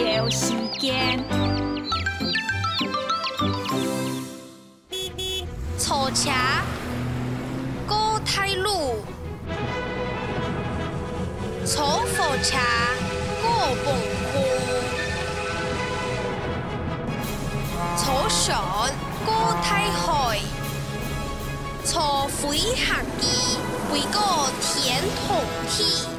有时间。坐车。过太路，坐火车。过澎湖，坐船。过太海，坐飞行机。飞过天同地。